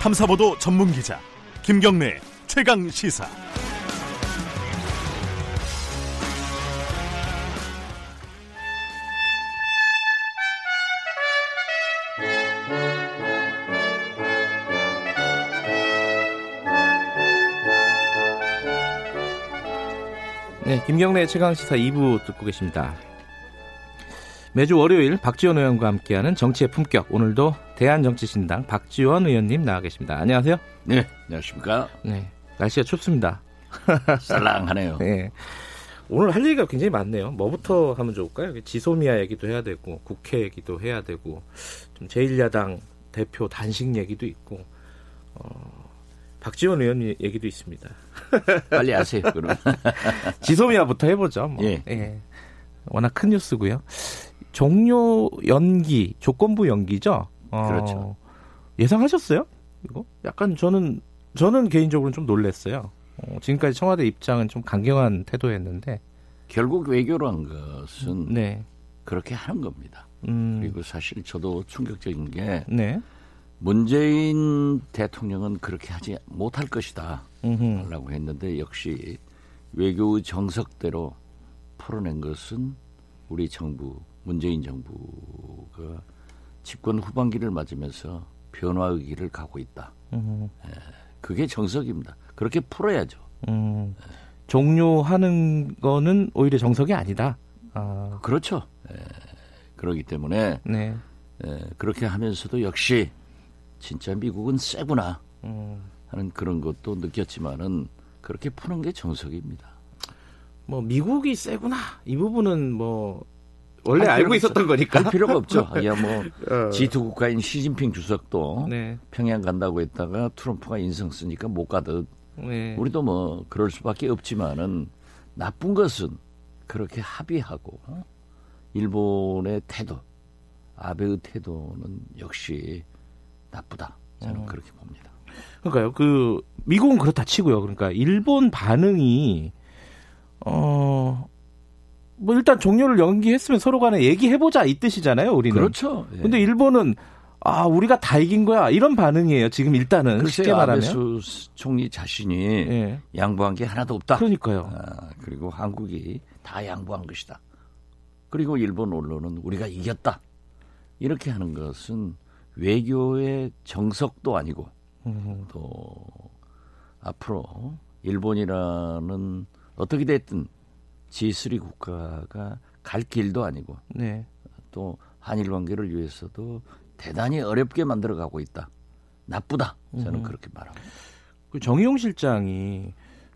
탐사보도 전문 기자 김경래 최강 시사. 네, 김경래 최강 시사 2부 듣고 계십니다. 매주 월요일 박지원 의원과 함께하는 정치의 품격. 오늘도 대한정치신당 박지원 의원님 나와 계십니다. 안녕하세요. 네, 안녕하십니까. 네, 날씨가 춥습니다. 쌀랑하네요. 네. 오늘 할 얘기가 굉장히 많네요. 뭐부터 하면 좋을까요? 지소미아 얘기도 해야 되고 국회 얘기도 해야 되고 좀 제1야당 대표 단식 얘기도 있고 어, 박지원 의원 얘기도 있습니다. 빨리 하세요. 그럼 지소미아부터 해보죠. 뭐. 예. 예. 워낙 큰 뉴스고요. 종료 연기, 조건부 연기죠. 어, 그렇죠. 예상하셨어요? 이거? 약간 저는 저는 개인적으로 좀 놀랐어요. 어, 지금까지 청와대 입장은 좀 강경한 태도였는데. 결국 외교란 것은 네. 그렇게 하는 겁니다. 음, 그리고 사실 저도 충격적인 게 네. 문재인 대통령은 그렇게 하지 못할 것이다. 음흠. 라고 했는데 역시 외교의 정석대로 풀어낸 것은 우리 정부, 문재인 정부가 집권 후반기를 맞으면서 변화의 길을 가고 있다. 음흠. 그게 정석입니다. 그렇게 풀어야죠. 음, 종료하는 거는 오히려 정석이 아니다. 아, 그렇죠. 에, 그러기 때문에 네. 에, 그렇게 하면서도 역시 진짜 미국은 세구나 음, 하는 그런 것도 느꼈지만은 그렇게 푸는 게 정석입니다. 뭐 미국이 세구나 이 부분은 뭐 원래 할 알고 있었던 거니까. 할 필요가 없죠. 야, 뭐 어. G2 국가인 시진핑 주석도 네. 평양 간다고 했다가 트럼프가 인성 쓰니까 못 가듯 네. 우리도 뭐 그럴 수밖에 없지만은 나쁜 것은 그렇게 합의하고 어? 일본의 태도, 아베의 태도는 역시 나쁘다. 저는 음. 그렇게 봅니다. 그러니까요. 그 미국은 그렇다 치고요. 그러니까 일본 반응이 어. 뭐 일단 종료를 연기했으면 서로 간에 얘기해보자 이 뜻이잖아요. 우리는. 그렇죠. 예. 근데 일본은 아 우리가 다 이긴 거야 이런 반응이에요. 지금 일단은 쉽게 글쎄요, 말하면. 아베수 총리 자신이 예. 양보한 게 하나도 없다. 그러니까요. 아, 그리고 한국이 다 양보한 것이다. 그리고 일본 언론은 우리가 이겼다. 이렇게 하는 것은 외교의 정석도 아니고 음, 또 앞으로 일본이라는 어떻게 됐든 G3 국가가 갈 길도 아니고 네. 또 한일 관계를 위해서도 대단히 어렵게 만들어가고 있다. 나쁘다. 저는 음. 그렇게 말합니다. 그 정의용 실장이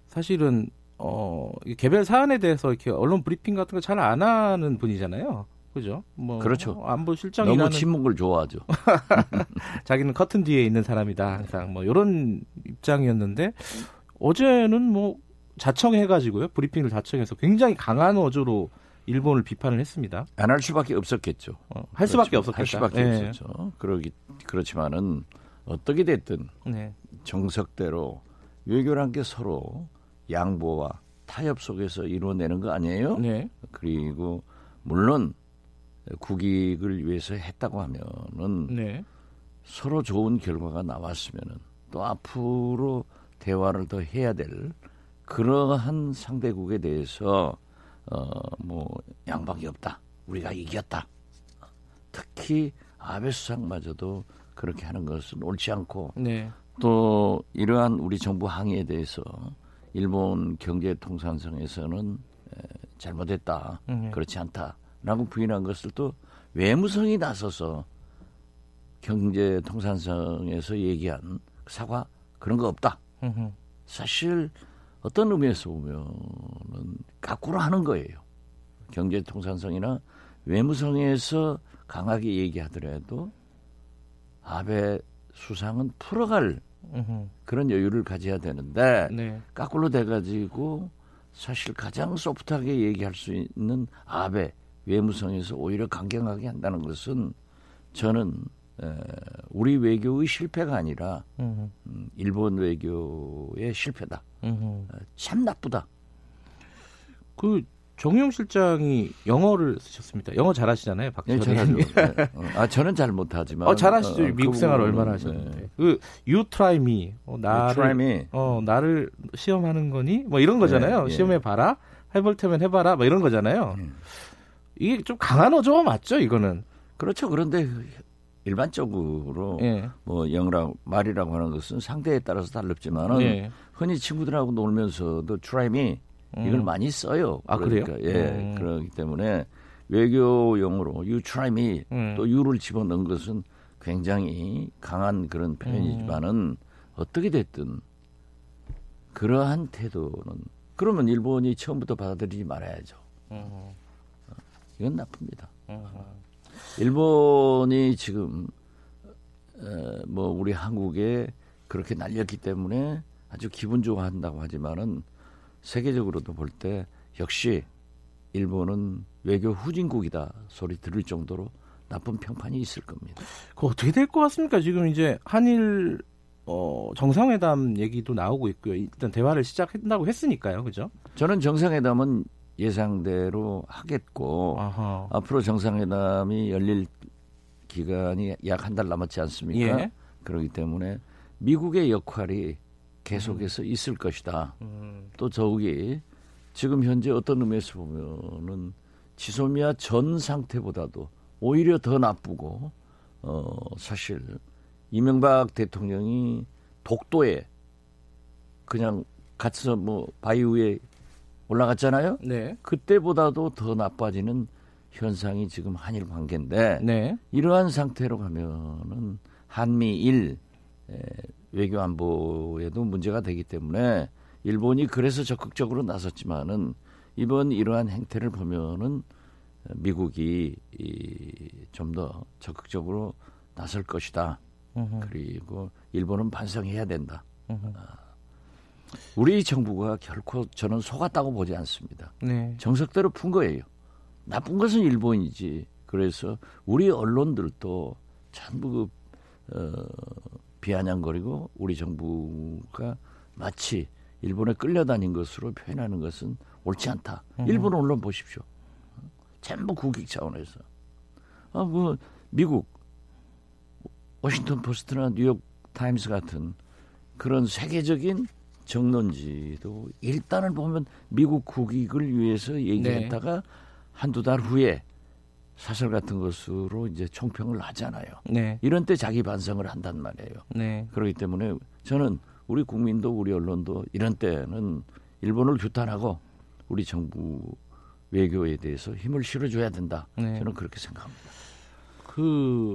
사실은 어이 개별 사안에 대해서 이렇게 언론 브리핑 같은 거 잘 안 하는 분이잖아요. 그죠? 뭐 그렇죠. 안보 실장이라는 너무 침묵을 좋아하죠. 자기는 커튼 뒤에 있는 사람이다 항상 뭐 이런 입장이었는데 어제는 뭐 자청해가지고요 브리핑을 자청해서 굉장히 강한 어조로 일본을 비판을 했습니다. 안 할 수밖에 없었겠죠. 어, 할 수밖에. 없었겠다. 할 수밖에 네. 없었죠. 그러기 그렇지만은 어떻게 됐든 네. 정석대로 외교란 게 서로 양보와 타협 속에서 이루어내는 거 아니에요? 네. 그리고 물론 국익을 위해서 했다고 하면은 네. 서로 좋은 결과가 나왔으면은 또 앞으로 대화를 더 해야 될 그러한 상대국에 대해서 어뭐 양방이 없다. 우리가 이겼다. 특히 아베 수상마저도 그렇게 하는 것은 옳지 않고 네. 또 이러한 우리 정부 항의에 대해서 일본 경제통상성에서는 에, 잘못했다, 음. 그렇지 않다라고 부인한 것을 또 외무성이 나서서 경제통상성에서 얘기한 사과 그런 거 없다. 사실 어떤 의미에서 보면은 거꾸로 하는 거예요. 경제통상성이나 외무성에서 강하게 얘기하더라도 아베 수상은 풀어갈 음흠. 그런 여유를 가져야 되는데 네. 거꾸로 돼가지고 사실 가장 소프트하게 얘기할 수 있는 아베 외무성에서 오히려 강경하게 한다는 것은 저는 에, 우리 외교의 실패가 아니라. 음, 일본 외교의 실패다. 어, 참 나쁘다. 그 정용 실장이 영어를 쓰셨습니다. 영어 잘하시잖아요, 네, 박지원 잘하죠. 네. 어, 아 저는 잘 못하지만. 어, 잘하시죠. 어, 미국 그 생활 얼마나 하셨는데. 그 you try me. 어, 나를 me. 어, 나를 시험하는 거니? 뭐 이런 거잖아요. 예, 예. 시험해 봐라. 해볼 테면 해 봐라. 뭐 이런 거잖아요. 음. 이게 좀 강한 어조가 맞죠, 이거는. 그렇죠. 그런데 일반적으로 예. 뭐 영어랑 말이라고 하는 것은 상대에 따라서 다릅지만은 예. 흔히 친구들하고 놀면서도 try me 이걸 음. 많이 써요. 아, 그러니까, 그래요? 예. 음. 그렇기 때문에 외교 용어로 you try me 음. 또 you를 집어넣은 것은 굉장히 강한 그런 표현이지만은 음. 어떻게 됐든 그러한 태도는 그러면 일본이 처음부터 받아들이지 말아야죠. 음. 이건 나쁩니다. 음. 일본이 지금 어, 뭐 우리 한국에 그렇게 날렸기 때문에 아주 기분 좋아한다고 하지만은 세계적으로도 볼 때 역시 일본은 외교 후진국이다 소리 들을 정도로 나쁜 평판이 있을 겁니다. 그 어떻게 될 것 같습니까? 지금 이제 한일 어, 정상회담 얘기도 나오고 있고요. 일단 대화를 시작한다고 했으니까요. 그죠? 저는 정상회담은 예상대로 하겠고 아하. 앞으로 정상회담이 열릴 기간이 약 한 달 남았지 않습니까? 예. 그렇기 때문에 미국의 역할이 계속해서 있을 것이다. 음. 또 더욱이 지금 현재 어떤 의미에서 보면은 지소미아 전 상태보다도 오히려 더 나쁘고 어 사실 이명박 대통령이 독도에 그냥 갇혀서 뭐 바위 위에 올라갔잖아요. 네. 그때보다도 더 나빠지는 현상이 지금 한일 관계인데 네. 이러한 상태로 가면은 한미일 에, 외교 안보에도 문제가 되기 때문에 일본이 그래서 적극적으로 나섰지만은 이번 이러한 행태를 보면은 미국이 좀 더 적극적으로 나설 것이다. 음흠. 그리고 일본은 반성해야 된다. 음흠. 우리 정부가 결코 저는 속았다고 보지 않습니다. 네. 정석대로 푼 거예요. 나쁜 것은 일본이지. 그래서 우리 언론들도 전부 그, 어, 비아냥거리고 우리 정부가 마치 일본에 끌려다닌 것으로 표현하는 것은 옳지 않다. 일본 언론 보십시오. 전부 국익 차원에서. 아, 뭐 미국 워싱턴 포스트나 뉴욕 타임스 같은 그런 세계적인 정론지도 일단은 보면 미국 국익을 위해서 얘기했다가 한두 달 후에 사설 같은 것으로 이제 총평을 하잖아요. 네. 이런 때 자기 반성을 한단 말이에요. 네. 그렇기 때문에 저는 우리 국민도 우리 언론도 이런 때는 일본을 규탄하고 우리 정부 외교에 대해서 힘을 실어줘야 된다. 네. 저는 그렇게 생각합니다. 그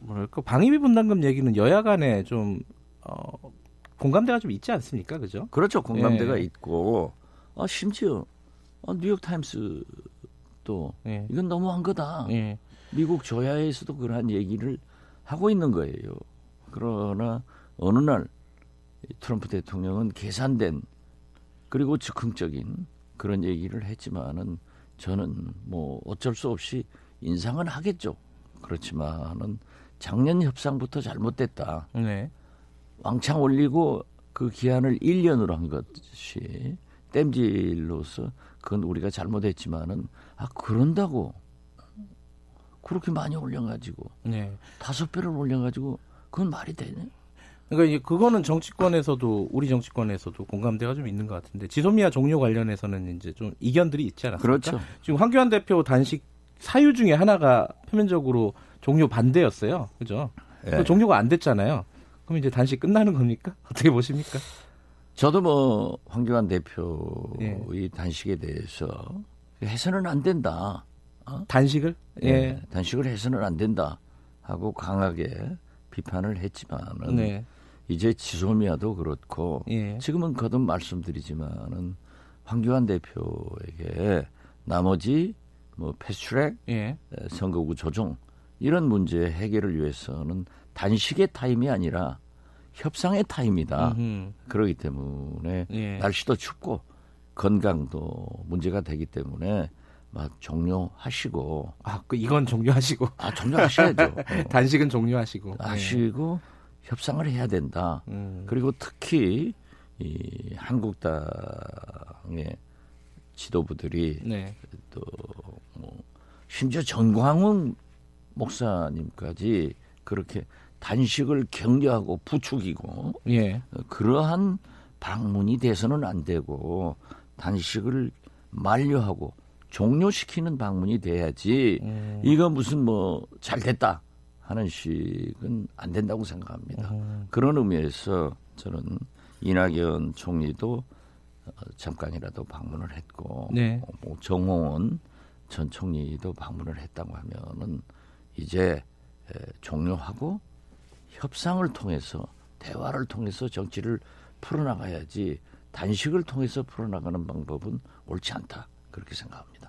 뭐랄까 방위비 분담금 얘기는 여야 간에 좀 어, 공감대가 좀 있지 않습니까? 그죠? 그렇죠. 공감대가 예. 있고 아, 심지어 아, 뉴욕 타임스도 예. 이건 너무한 거다. 예. 미국 조야에서도 그러한 얘기를 하고 있는 거예요. 그러나 어느 날 트럼프 대통령은 계산된 그리고 즉흥적인 그런 얘기를 했지만은 저는 뭐 어쩔 수 없이 인상은 하겠죠. 그렇지만은 작년 협상부터 잘못됐다. 네. 왕창 올리고 그 기한을 1년으로 한 것이 땜질로서 그건 우리가 잘못했지만은 아 그런다고 그렇게 많이 올려가지고 네. 다섯 배를 올려가지고 그건 말이 되네? 그러니까 이제 그거는 정치권에서도 우리 정치권에서도 공감대가 좀 있는 것 같은데 지소미아 종료 관련해서는 이제 좀 이견들이 있지 않았습니까? 그렇죠. 지금 황교안 대표 단식 사유 중에 하나가 표면적으로 종료 반대였어요. 그죠? 예. 그 종료가 안 됐잖아요. 그럼 이제 단식 끝나는 겁니까? 어떻게 보십니까? 저도 뭐 황교안 대표의 예. 단식에 대해서 해서는 안 된다. 단식을? 예. 예, 단식을 해서는 안 된다 하고 강하게 비판을 했지만은 네. 이제 지소미아도 그렇고 예. 지금은 거듭 말씀드리지만은 황교안 대표에게 나머지 뭐 패스트트랙 예. 선거구 조정 이런 문제 해결을 위해서는 단식의 타임이 아니라 협상의 타임이다. 음흠. 그러기 때문에 예. 날씨도 춥고 건강도 문제가 되기 때문에 막 종료하시고 아, 그 이건 종료하시고 아 종료하셔야죠. 어, 단식은 종료하시고. 예. 하시고 협상을 해야 된다. 음. 그리고 특히 이 한국당의 지도부들이 네. 또뭐 심지어 전광훈 목사님까지 그렇게 단식을 격려하고 부추기고 예. 그러한 방문이 돼서는 안 되고 단식을 만료하고 종료시키는 방문이 돼야지 음. 이거 무슨 뭐 잘됐다 하는 식은 안 된다고 생각합니다. 음. 그런 의미에서 저는 이낙연 총리도 어, 잠깐이라도 방문을 했고 네. 뭐 정홍원 전 총리도 방문을 했다고 하면은 이제 에, 종료하고 협상을 통해서 대화를 통해서 정치를 풀어나가야지 단식을 통해서 풀어나가는 방법은 옳지 않다 그렇게 생각합니다.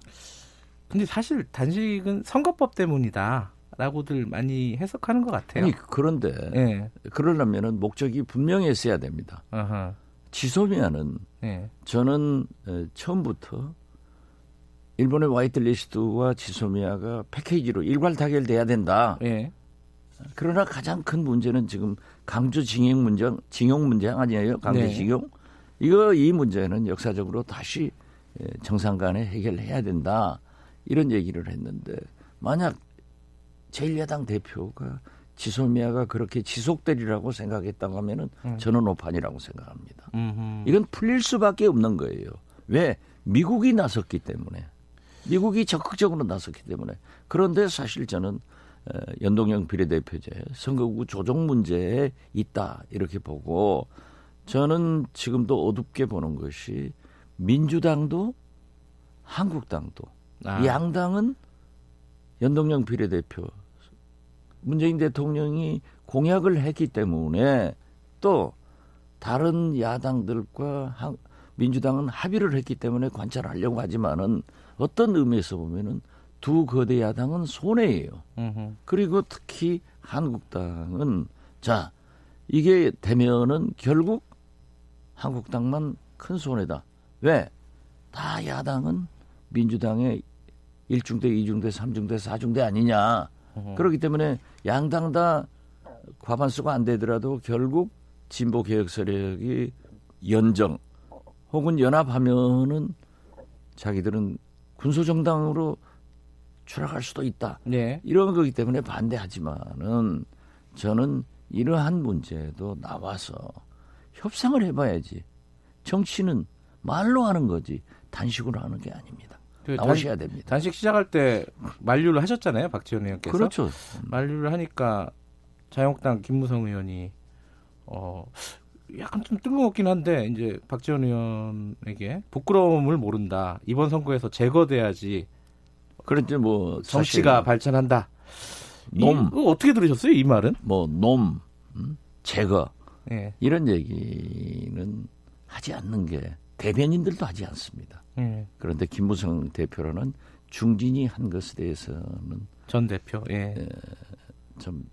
근데 사실 단식은 선거법 때문이다라고들 많이 해석하는 것 같아요. 아니 그런데 예. 그러려면은 목적이 분명히 있어야 됩니다. 아하. 지소미아는 예. 저는 에, 처음부터 일본의 화이트리스트와 지소미아가 패키지로 일괄 타결돼야 된다. 예. 그러나 가장 큰 문제는 지금 강주 징용 문제, 징용 문제 아니에요? 네. 징용. 이거 이 문제는 역사적으로 다시 에, 정상 간에 해결해야 된다. 이런 얘기를 했는데 만약 제1야당 대표가 지소미아가 그렇게 지속되리라고 생각했다고 하면은 음. 저는 오판이라고 생각합니다. 음흠. 이건 풀릴 수밖에 없는 거예요. 왜? 미국이 나섰기 때문에. 미국이 적극적으로 나섰기 때문에. 그런데 사실 저는 어, 연동형 비례대표제 선거구 조정 문제에 있다 이렇게 보고 저는 지금도 어둡게 보는 것이 민주당도 한국당도 아. 양당은 연동형 비례대표 문재인 대통령이 공약을 했기 때문에 또 다른 야당들과 한- 민주당은 합의를 했기 때문에 관찰하려고 하지만은 어떤 의미에서 보면은 두 거대 야당은 손해예요. 그리고 특히 한국당은 자 이게 되면은 결국 한국당만 큰 손해다. 왜? 다 야당은 민주당의 1중대, 2중대, 3중대, 4중대 아니냐. 음. 그렇기 때문에 양당 다 과반수가 안 되더라도 결국 진보 개혁 세력이 연정 혹은 연합하면은 자기들은 군소 정당으로 추락할 수도 있다. 네. 이런 거기 때문에 반대하지만은 저는 이러한 문제도 나와서 협상을 해봐야지. 정치는 말로 하는 거지 단식으로 하는 게 아닙니다. 그 나오셔야 됩니다. 단식 시작할 때 만류를 하셨잖아요, 박지원 의원께서. 그렇죠. 만류를 하니까 자유한국당 김무성 의원이 어 약간 좀 뜬금없긴 한데 이제 박지원 의원에게 부끄러움을 모른다. 이번 선거에서 제거돼야지 그런데 뭐 정치가 사실 발전한다. 놈. 이거 어떻게 들으셨어요, 이 말은? 뭐놈 음? 제거 예. 이런 얘기는 하지 않는 게 대변인들도 하지 않습니다. 예. 그런데 김무성 대표라는 중진이 한 것에 대해서는 전 대표. 예. 좀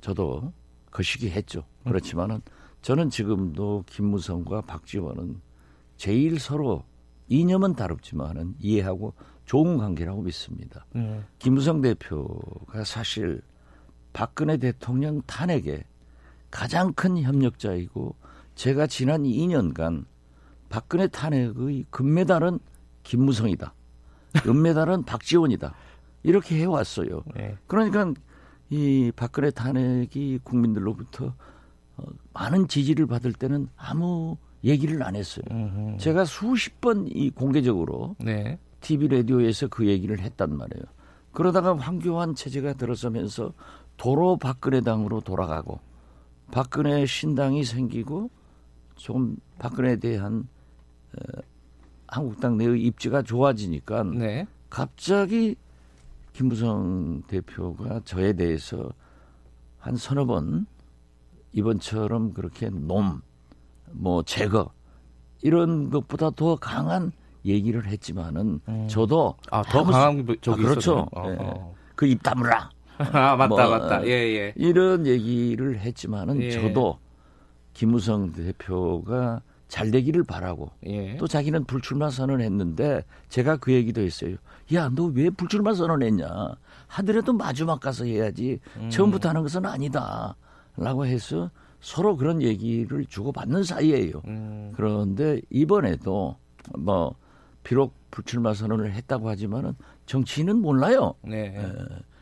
저도 거시기 했죠. 그렇지만은 저는 지금도 김무성과 박지원은 제일 서로 이념은 다릅지만은 이해하고 좋은 관계라고 믿습니다. 예. 김무성 대표가 사실 박근혜 대통령 탄핵에 가장 큰 협력자이고 제가 지난 2년간 박근혜 탄핵의 금메달은 김무성이다. 은메달은 박지원이다. 이렇게 해왔어요. 예. 그러니까 이 박근혜 탄핵이 국민들로부터 어, 많은 지지를 받을 때는 아무 얘기를 안 했어요. 음흠. 제가 수십 번 이 공개적으로 네. TV 라디오에서 그 얘기를 했단 말이에요. 그러다가 황교안 체제가 들어서면서 도로 박근혜 당으로 돌아가고 박근혜 신당이 생기고 좀 박근혜에 대한 어, 한국당 내의 입지가 좋아지니까 네. 갑자기 김부성 대표가 저에 대해서 한 서너 번 이번처럼 그렇게 놈, 뭐 제거 이런 것보다 더 강한 얘기를 했지만은 음. 저도 아, 더 강한 적이 아, 그렇죠. 있었네요. 예. 어, 어. 그입 다물라 아, 맞다, 뭐, 맞다. 예, 예. 이런 얘기를 했지만은 예. 저도 김우성 대표가 잘 되기를 바라고 예. 또 자기는 불출마 선언했는데 제가 그 얘기도 했어요. 야, 너 왜 불출마 선언했냐? 하더라도 마지막 가서 해야지. 음. 처음부터 하는 것은 아니다. 라고 해서 서로 그런 얘기를 주고받는 사이예요. 음. 그런데 이번에도 뭐 비록 불출마 선언을 했다고 하지만은 정치인은 몰라요. 네. 예.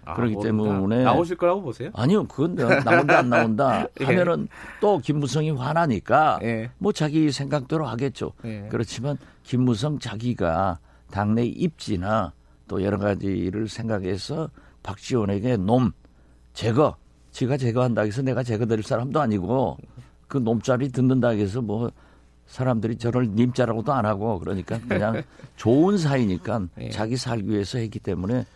아, 그렇기 모른다. 때문에 나오실 거라고 보세요? 아니요, 그건 나온다 안 나온다 예. 하면은 또 김무성이 화나니까 예. 뭐 자기 생각대로 하겠죠. 예. 그렇지만 김무성 자기가 당내 입지나 또 여러 가지를 생각해서 박지원에게 놈 제거, 지가 제거한다 해서 내가 제거될 사람도 아니고 그 놈자리 듣는다 해서 뭐 사람들이 저를 님자라고도 안 하고 그러니까 그냥 좋은 사이니까 예. 자기 살기 위해서 했기 때문에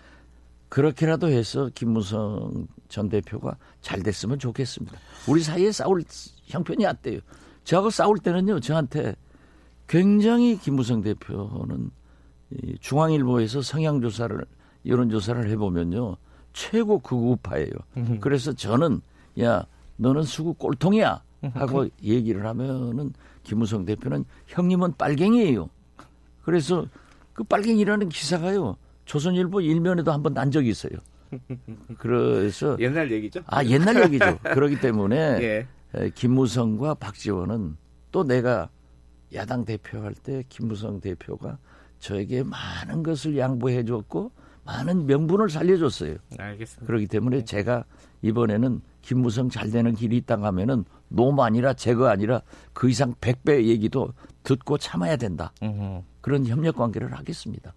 그렇게라도 해서 김무성 전 대표가 잘 됐으면 좋겠습니다. 우리 사이에 싸울 형편이 안 돼요. 저하고 싸울 때는요, 저한테 굉장히 김무성 대표는 이 중앙일보에서 성향조사를, 여론조사를 해보면요, 최고 극우파예요. 그래서 저는, 야, 너는 수구 꼴통이야. 하고 얘기를 하면은 김무성 대표는 형님은 빨갱이에요. 그래서 그 빨갱이라는 기사가요, 조선일보 일면에도 한번 난 적이 있어요. 그래서 옛날 얘기죠? 아 옛날 얘기죠. 그렇기 때문에 예. 에, 김무성과 박지원은 또 내가 야당 대표할 때 김무성 대표가 저에게 많은 것을 양보해 줬고 많은 명분을 살려줬어요. 알겠습니다. 그렇기 때문에 제가 이번에는 김무성 잘 되는 길이 있다 하면은 노무 아니라 제거 아니라 그 이상 100배 얘기도 듣고 참아야 된다. 음흠. 그런 협력 관계를 하겠습니다.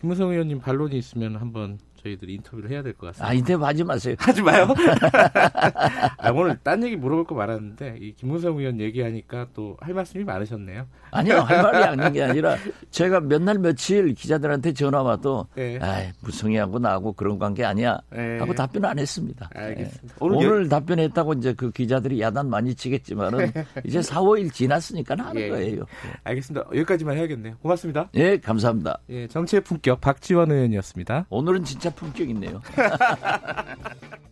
김무성 의원님 반론이 있으면 한번 저희들이 인터뷰를 해야 될 것 같습니다. 아, 인터뷰 하지 마세요. 하지 마요. 아, 오늘 딴 얘기 물어볼 거 많았는데 이 김무성 의원 얘기하니까 또 할 말씀이 많으셨네요. 아니요, 할 말이 아닌 게 아니라 제가 몇 날 며칠 기자들한테 전화 와도 예. 아이, 무성이하고 나하고 그런 관계 아니야 예. 하고 답변 안 했습니다. 알겠습니다. 예. 오늘 오늘, 답변했다고 이제 그 기자들이 야단 많이 치겠지만은 이제 4, 5일 지났으니까 하는 예. 거예요. 알겠습니다. 여기까지만 해야겠네요. 고맙습니다. 예, 감사합니다. 예, 정치의 품격 박지원 의원이었습니다. 오늘은 품격 있네요.